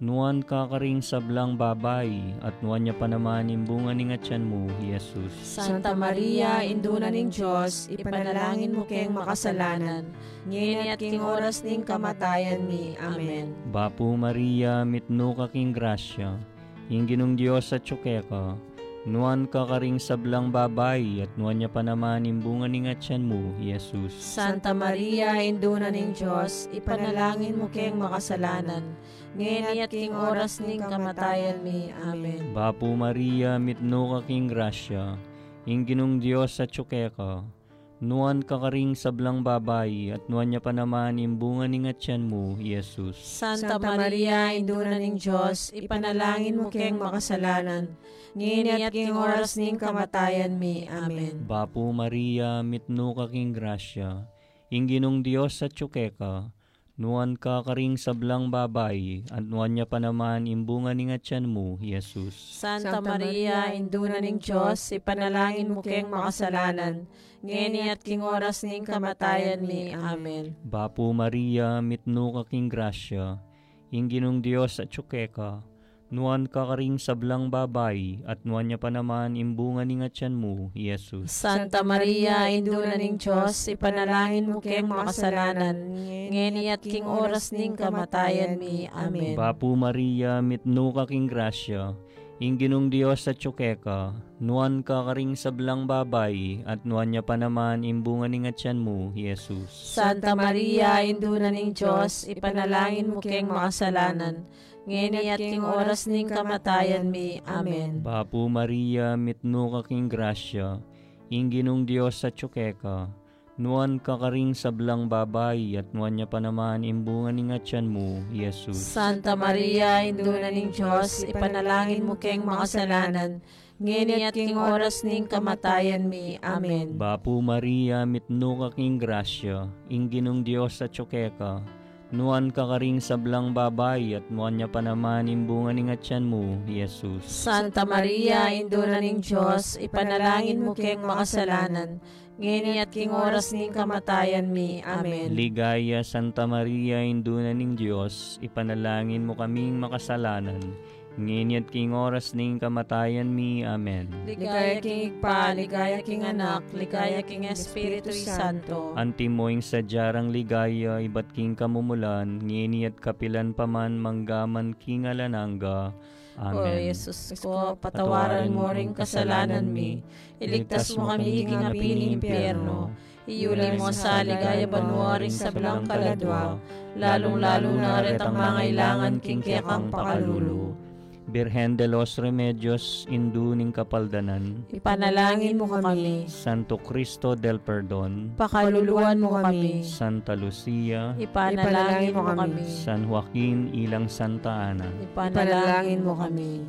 nuan ka karing sablang babay, at nuan niya pa naman imbungan ni ngatyan mo, Jesus. Santa Maria, induna ning Diyos, ipanalangin mo kayang makasalanan, ngayon at king oras ning kamatayan mi. Amen. Bapu Maria, mitno ka king grasya, ing ginong Diyos sa tsukeka, nuan ka karing sablang babay, at nuan niya pa naman imbungan ni ngatyan mo, Jesus. Santa Maria, induna ning Diyos, ipanalangin mo kayang makasalanan, ngayon at king oras ning kamatayan mi. Amen. Bapu Maria, mitno ka king grasya, ing ginong Diyos sa tsukeka, nuan ka karing sablang babay, at nuan niya pa naman imbungan ni ngatyan mo, Jesus. Santa Maria, induna ning Diyos, ipanalangin mo kayang makasalanan, ngayon at king oras ning kamatayan mi. Amen. Bapu Maria, mitno ka king grasya, ing ginong Diyos sa tsukeka, nuan ka karing sablang babay, at nuan niya pa naman imbungan ni ngatyan mo, Jesus. Santa Maria, induna ning Diyos, ipanalangin mo kayang makasalanan, ngayon at king oras ning kamatayan mi. Amen. Bapu Maria, mitno ka king grasya, ing ginong Diyos sa tsukeka, nuan ka karing sablang babay, at nuan niya pa naman imbungan ni ngatyan mo, Jesus. Santa Maria, induna ning Diyos, ipanalangin mo kayang makasalanan, ngayon at king oras ning kamatayan mi. Amen. Bapu Maria, mitno ka king grasya, ing ginong Diyos sa tsukeka, nuan ka karing sablang babay, at nuan niya pa naman imbungan ni ngatyan mo, Jesus. Santa Maria, induna ning Diyos, ipanalangin mo kayang makasalanan, ngayon at king oras ning kamatayan mi. Amen. Bapu Maria, mitno ka king grasya, ing ginong Diyos sa tsukeka, nuan ka karing sablang babay, at nuan niya pa naman imbungan ni ngatyan mo, Jesus. Santa Maria, induna ning Diyos, ipanalangin mo kayang makasalanan, ngayon at king oras ning kamatayan mi. Amen. Bapu Maria, mitno ka king grasya, ing ginong Diyos sa tsukeka, nuan ka karing sablang babay, at nuan niya pa naman imbungan ni ngatyan mo, Jesus. Santa Maria, induna ning Diyos, ipanalangin mo kayang makasalanan, ngayon at king oras ning kamatayan mi. Amen. Ligaya Santa Maria, induna ning Diyos, ipanalangin mo kaming makasalanan, ngayon at king oras ning kamatayan mi. Amen. Ligaya king igpa, ligaya king anak, ligaya king Espiritu Santo. Antimoing sa jarang ligaya, iba't king kamumulan, ngini at kapilan paman manggaman king alananga. O Amen. Jesus ko, patawaran mo ring kasalanan mi. Iligtas mo kami king api ng impyerno. Iuli mo sa ligaya banwaring sa belang kaladwa, lalong-lalo na rin ang mga ilangan king kekang pakalulu. Birhen de los Remedios, induning kapaldanan, Ipanalangin mo kami, Santo Cristo del Perdon, pakaluluan mo kami, Santa Lucia, ipanalangin mo kami, San Joaquin ilang Santa Ana. ipanalangin mo kami.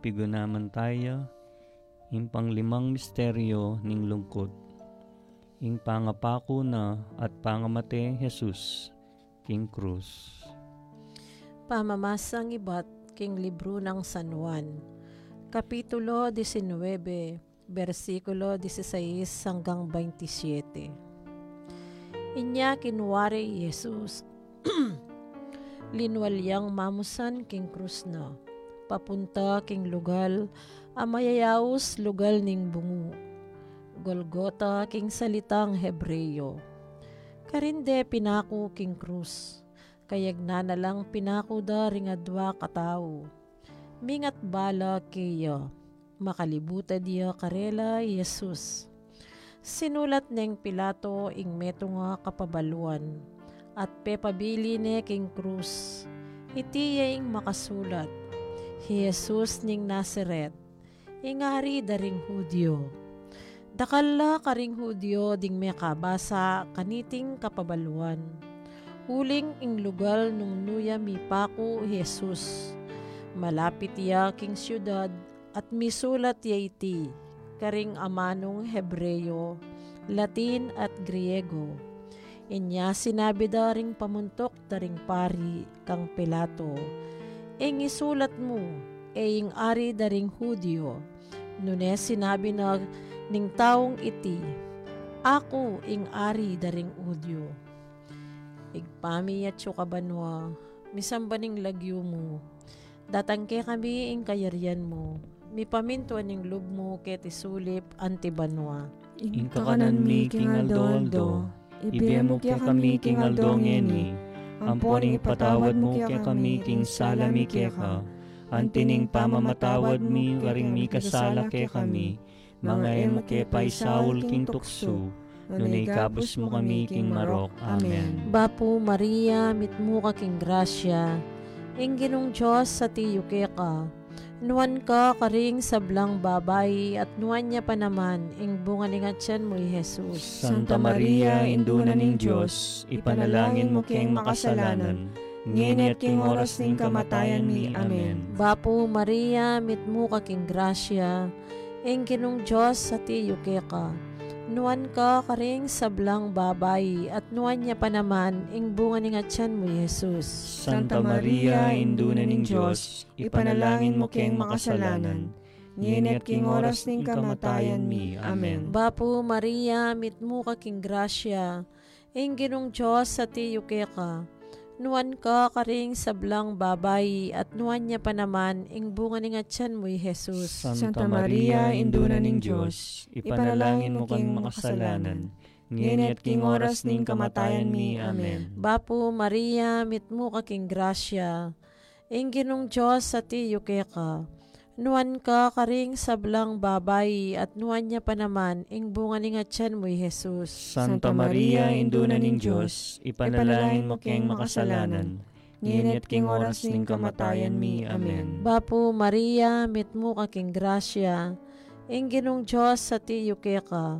Ngini po pigunaman tayo, ing panglimang misteryo ning lungkot, ing pangapako na at pangamate Jesus, King Cruz. Pamamasang ibat king libro ng San Juan. Kapitulo 19, versikulo 16 hanggang 27. Inya kinwari Jesus. Linwalyang mamusan king krus na. Papunta king lugal, amayayaos lugal ning bungu. Golgota king salitang Hebreyo. Karinde pinako king krus kayag na nalang pinako da ring adwa katao. Mingat bala kaya, makalibuta diya karela Jesus. Sinulat neng Pilato ing meto nga kapabaluan, at pepabili ne king. Itiya ing makasulat, Jesus ning Nazaret, ingari daring Hudyo. Dakala karing Hudyo ding may kabasa kaniting kapabaluan huling ing lugal nung nuya mi pako Jesus. Malapit ya king syudad at misulat ya iti, karing amanong Hebreyo, Latin at Griego. Inya sinabi daring pamuntok daring pari kang Pilato. Ing isulat mo, ing ari daring Hudyo. Nune sinabi na ning taong iti, Ako ing ari daring Hudyo. Igpami at kabanwa, misambaning lagyo mo. Datangke kami ing kayaryan mo. Mi pamintuan ning lub mo ket isulip antibanwa. Ing kakanan mi king aldoldo, ibiyem mo kaya kami king aldongeni, amponing ipatawad mo kaya kami king salami kaya ka, antining pamamatawad mi waring mi kasala kaya kami, mga emo kaya paisawol king tukso, Nunay kabus mo kami king marok. Amen. Bapo Maria, mitmo ka king grasya, ing ginong Diyos sa tiyo ka. Nuan ka karing sablang babay at nuan niya pa naman ing bunga ni tiyan mo Jesus. Santa Maria, induna ning Diyos, ipanalangin mo king makasalanan, ngini at king oras ning kamatayan mi. Amen. Bapo Maria, mitmo ka king grasya, ing ginong Diyos sa tiyo ka. Nuan ka karing sablang babay at nuan niya pa naman ing bunga ni tiyan mo Jesus. Santa Maria, induna ning Diyos, ipanalangin mo king makasalanan, ngini at king oras ning kamatayan mi. Amen. Bapo Maria, mitmo ka king grasya, ing ginong Diyos sa tiyo ka. Nuan ka karing sablang babay at nuan niya pa naman ing bunga ni tiyan mo Jesus. Santa Maria, induna ning Diyos, ipanalangin mo king makasalanan, ngini at king oras ning kamatayan mi. Amen. Bapo Maria, mitmo ka king grasya, ing ginong Diyos sa tiyo ka. Nuan ka karing sablang babay at nuan niya pa naman ing bunga ni tiyan mo Jesus. Santa Maria, induna ning Diyos, ipanalangin mo king makasalanan, ngini at king oras ning kamatayan mi. Amen. Bapo Maria, mitmo ka king grasya, ing ginong Diyos sa tiyo ka.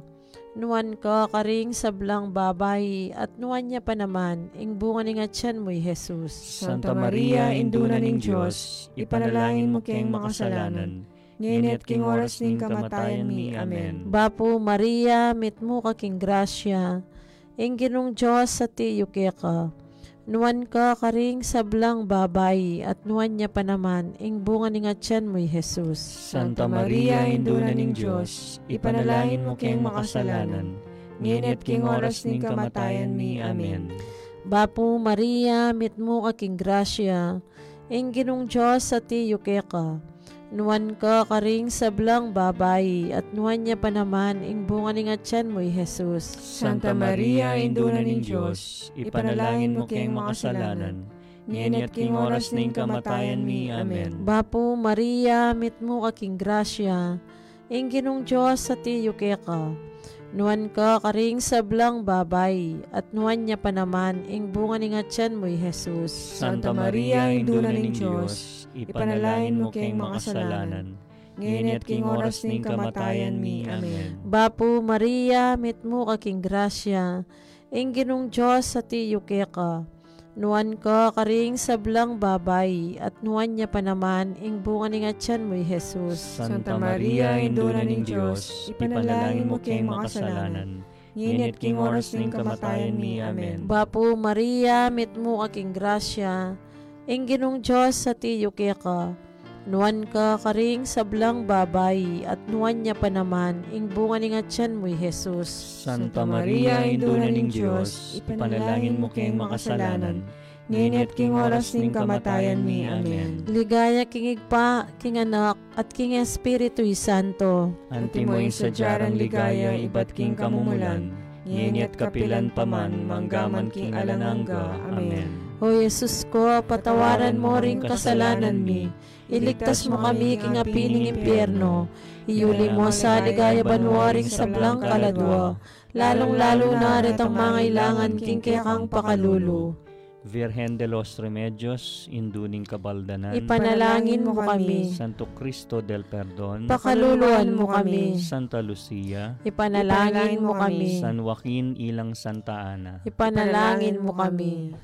Nuan ka karing sablang babay at nuan niya pa naman ing bunga ni tiyan mo Jesus. Santa Maria, induna ning Diyos, ipanalangin mo king makasalanan, ngini at king oras ning kamatayan mi. Amen. Bapo Maria, mitmo ka king grasya, ing ginong Diyos sa tiyo ka. Nuan ka karing sablang babay at nuan niya pa naman ing bunga ni tiyan mo Jesus. Santa Maria, induna ning Diyos, ipanalangin mo king makasalanan, ngini at king oras ning kamatayan mi. Amen. Bapo Maria, mitmo ka king grasya, ing ginong Diyos sa tiyo ka. Nuan ka karing sablang babay at nuan niya pa naman ing bunga ni tiyan mo Jesus. Santa Maria, induna ning Diyos, ipanalangin mo king makasalanan, ngini at king oras ning kamatayan mi. Amen. Bapo Maria, mitmo ka king grasya, ing ginong Diyos sa tiyo ka. Nuan ka karing sablang babay at nuan niya pa naman ing bunga ni tiyan mo Jesus. Santa Maria, induna ning Diyos, ipanalangin mo king makasalanan, ngini at king oras ning kamatayan mi. Amen. Bapo Maria, mitmo ka king grasya, ing ginong Diyos sa tiyo ka. Nuan ka karing sablang babay, at nuan niya pa naman, ing bunga ni nga tiyan mo'y Jesus. Santa Maria, Induna ng Diyos, ipanalangin mo king makasalanan. Nginit king oras ning kamatayan mi. Amen. Bapo Maria, mit mo aking grasya, ing ginong Diyos sa tiyo kaya ka. Nuan ka karing sablang babay, at nuan niya pa naman, ing bunga ni nga tiyan mo'y Jesus. Santa Maria, Induna ng Diyos, ipanalangin mo king makasalanan. Nginit king oras ning kamatayan mi. Amen. Ligaya king igpa, king anak, at king Espiritu'y Santo. Antimoy sa jarang ligaya, iba't king kamumulan. Nginit kapilan paman, manggaman king alanangga. Amen. O Jesus ko, patawaran mo ring kasalanan mi. Iligtas mo kami king apining impyerno. Iyuli mo sa ligaya banwaring sablang kaladwa. Lalong-lalo na rin ang mga ilangan king kekang pakalulu. Virgen de los Remedios, induning kabaldanan. Ipanalangin mo kami. Santo Cristo del Perdon. Pakaluluan mo kami. Santa Lucia. Ipanalangin mo kami. San Joaquin ilang Santa Ana. Ipanalangin mo kami.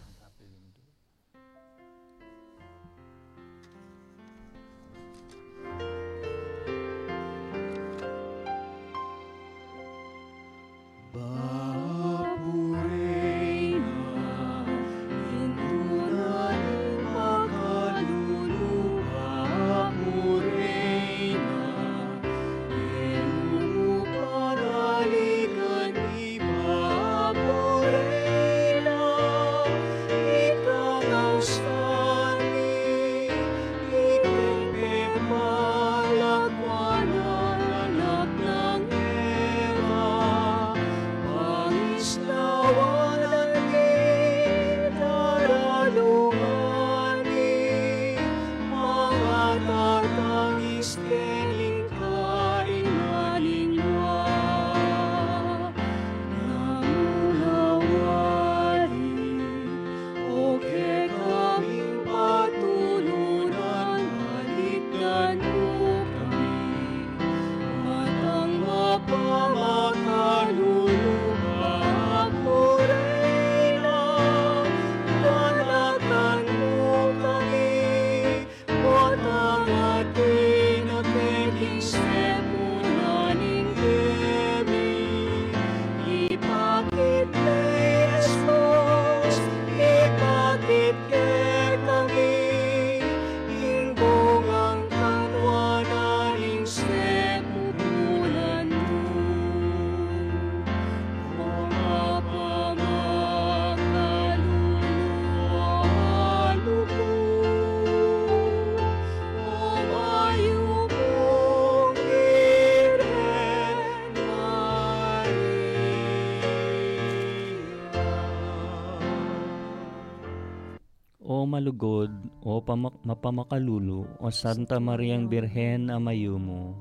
Malugod, o pamak- mapamakalulu, o Santa Mariang Birhen amayo mo.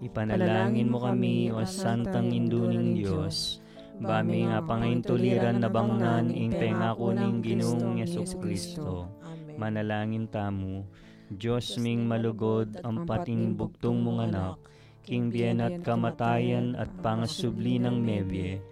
Ipanalangin mo kami, o Santang Induning Diyos. Bami nga pangaintuliran na bangnan, ing pengako ning Ginoong Yeso Kristo. Manalangin tamo, Diyos ming malugod, ang pating bugtong mong anak, king bien at kamatayan at pangasubli ng mebye,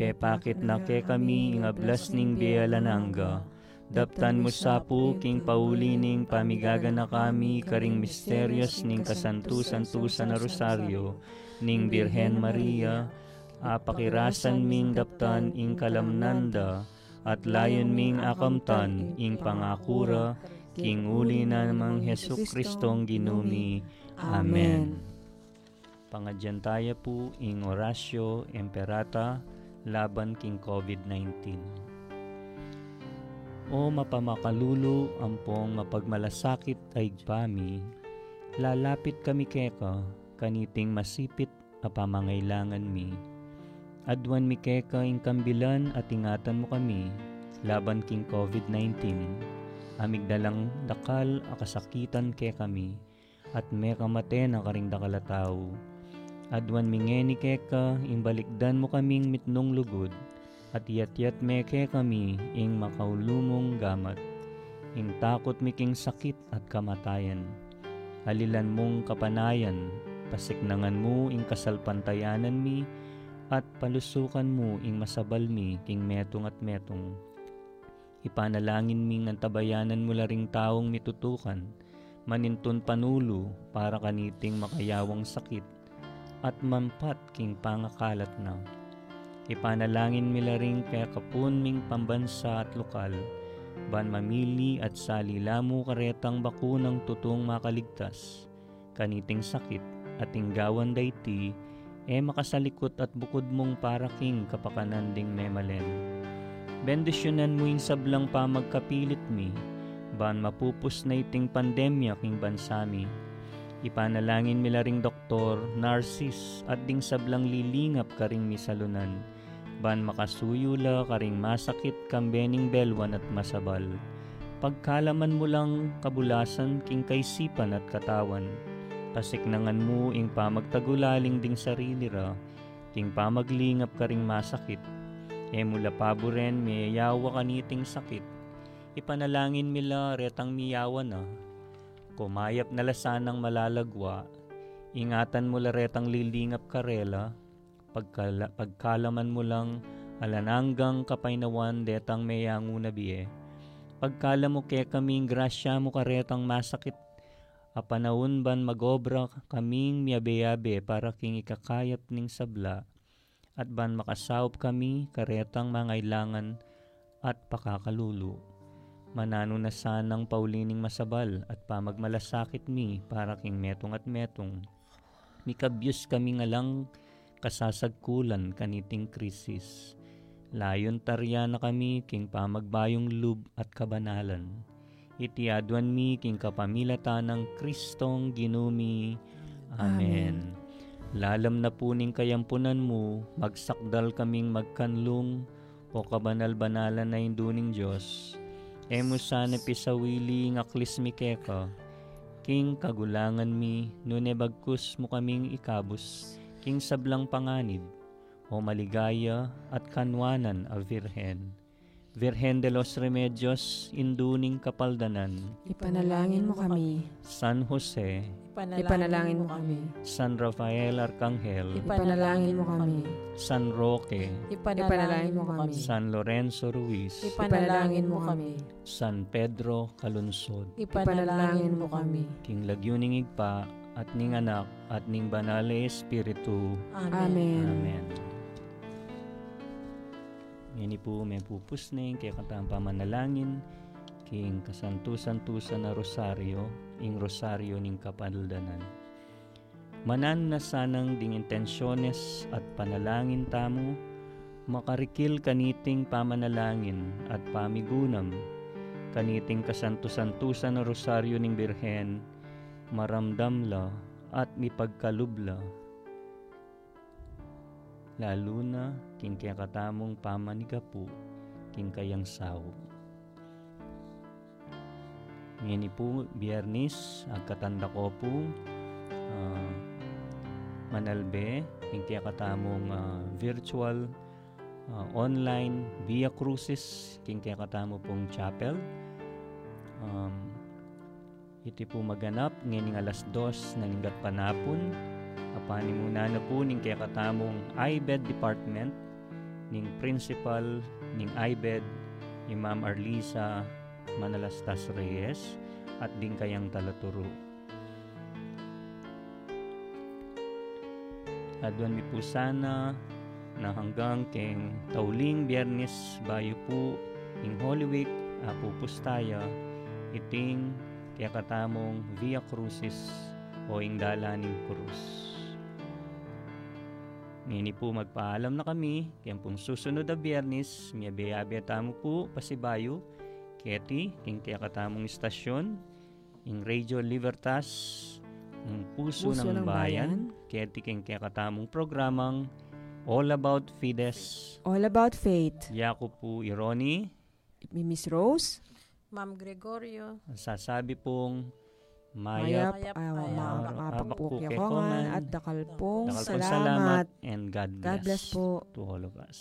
pepakit na ke kami ing ablas ning biyalanangga, Daptan mo sapu, king paulining pamigaga na kami, karing misteryos ning kasantu-santusan na rosaryo, ning Birhen Maria, apakirasan ming daptan ing kalamnanda, at layon ming akamtan ing pangakura, king uli na namang Heso Kristong ginumi. Amen. Pangadyantaya po ing orasyo emperata laban king COVID-19. O mapamakalulu ampong mapagmalasakit ay pami, lalapit kami keka, kaniting masipit a pamangailangan mi. Adwan mi keka ing kambilan at ingatan mo kami, laban king COVID-19. Amigdalang dakal a kasakitan ke kami, at me kamate na karing dakalataw. Adwan mingeni keka, imbalikdan mo kaming mitnong lugod, at yat-yat meke kami ing makaulumong gamat, ing takot miking sakit at kamatayan. Halilan mong kapanayan, pasiknangan mo ing kasalpantayanan mi, at palusukan mo ing masabal mi king metong at metong. Ipanalangin ming antabayanan mo laring taong mitutukan, manintun panulo para kaniting makayawang sakit, at mampat king pangakalat na. Ipanalangin mila ring kaya kapun ming pambansa at lokal, ban mamili at salilamu karetang bakunang tutong makaligtas, kaniting sakit at tinggawan dayti, e makasalikot at bukod mong para king kapakanan ding memalen. Bendisyonan mo yung sablang pa magkapilit mi, ban mapupus na iting pandemya king bansami. Ipanalangin mila ring doktor, narsis, at ding sablang lilingap karing misalunan. Ban makasuyula karing masakit kambening belwan at masabal. Pagkalaman mo lang kabulasan king kaisipan at katawan. Kasiknangan mo ing pamagtagulaling ding sarili ra, king pamaglingap karing masakit. E mula paboren miyayawa kaniting sakit. Ipanalangin mila retang miyawa na. Kumayap na lasanang malalagwa. Ingatan mo retang lilingap karela. Pagkala, pagkalaman mo lang alananggang kapainawan detang mayangu na biye. Pagkala mo ke kaming grasya mo karetang masakit. Apanahon ban magobra kaming miyabe-yabe para king ikakayap ning sabla at ban makasawop kami karetang mangailangan at pakakalulu. Manano na sanang paulining masabal at pamagmalasakit mi para king metong at metong. Mikabyus kami nga lang kasasagkulan kaniting krisis. Layon tarya na kami king pamagbayong lub at kabanalan. Itiadwan mi king kapamilata ng Kristong ginumi. Amen. Lalam na puning kayampunan mo, magsakdal kaming magkanlong o kabanal-banalan na induning Diyos. Emo sana pisawili ng aklis mi keka, king kagulangan mi, nune bagkus mo kaming ikabus, king sablang panganib, o maligaya at kanwanan a virhen. Virhen de los Remedios, induning kapaldanan, Ipanalangin mo kami. San Jose, Ipanalangin mo kami. San Rafael Arcangel, Ipanalangin mo kami. San Roque, Ipanalangin mo kami. San Lorenzo Ruiz, Ipanalangin mo kami. San Pedro Kalunsod, Ipanalangin mo kami. King Lagyuning Igpa, at ning anak, at ning banale Espiritu. Amen. Amen. Yan po may pupusning, kaya katang pamanalangin, king kasantusan-tusan na rosaryo, ing rosaryo ning kapaldanan. Manan na sanang ding intensyones at panalangin tamo, makarikil kaniting pamanalangin at pamigunam, kaniting kasantusan-tusan na rosaryo ning birhen, maramdamla at mipagkalubla. Lalo na king kaya katamong pamanigapu, king kayang sao. Ngayon po, biyernis, agkatanda ko po, ah, manalbe, king kaya katamong ah, virtual, ah, online, via cruises, king kaya katamo pong chapel. Um, iti po maganap, ngayon alas dos, naninggat panapon, Apani muna na po ning kaya katamong IBED Department, ning Principal, ning IBED, ni Ma'am Arlisa Manalastas Reyes, at din kayang talaturo. Adwan mi po sana na hanggang keng tauling biyernes bayo po ing Holy Week apo pustaya iting kaya katamong Via Crucis o ing dalaning krus. Nini po magpaalam na kami, kaya pong susunod na biyernes, miyabe-yabe tamo po, pasibayo, keti, king kaya katamong istasyon, ing Radio Libertas, ng Puso, Puso ng, ng Bayan, keti king kaya katamong programang All About Fides, All about faith. Yako po Ironi, Mi Miss Rose. Ma'am Gregorio, sasabi pong Mayap, Mayap, Mayap, ayaw, ayaw, ma- abak abak po po kaya kay kongan kongan. at dakal pong Dakal pong salamat. and God bless, God bless po. to all of us.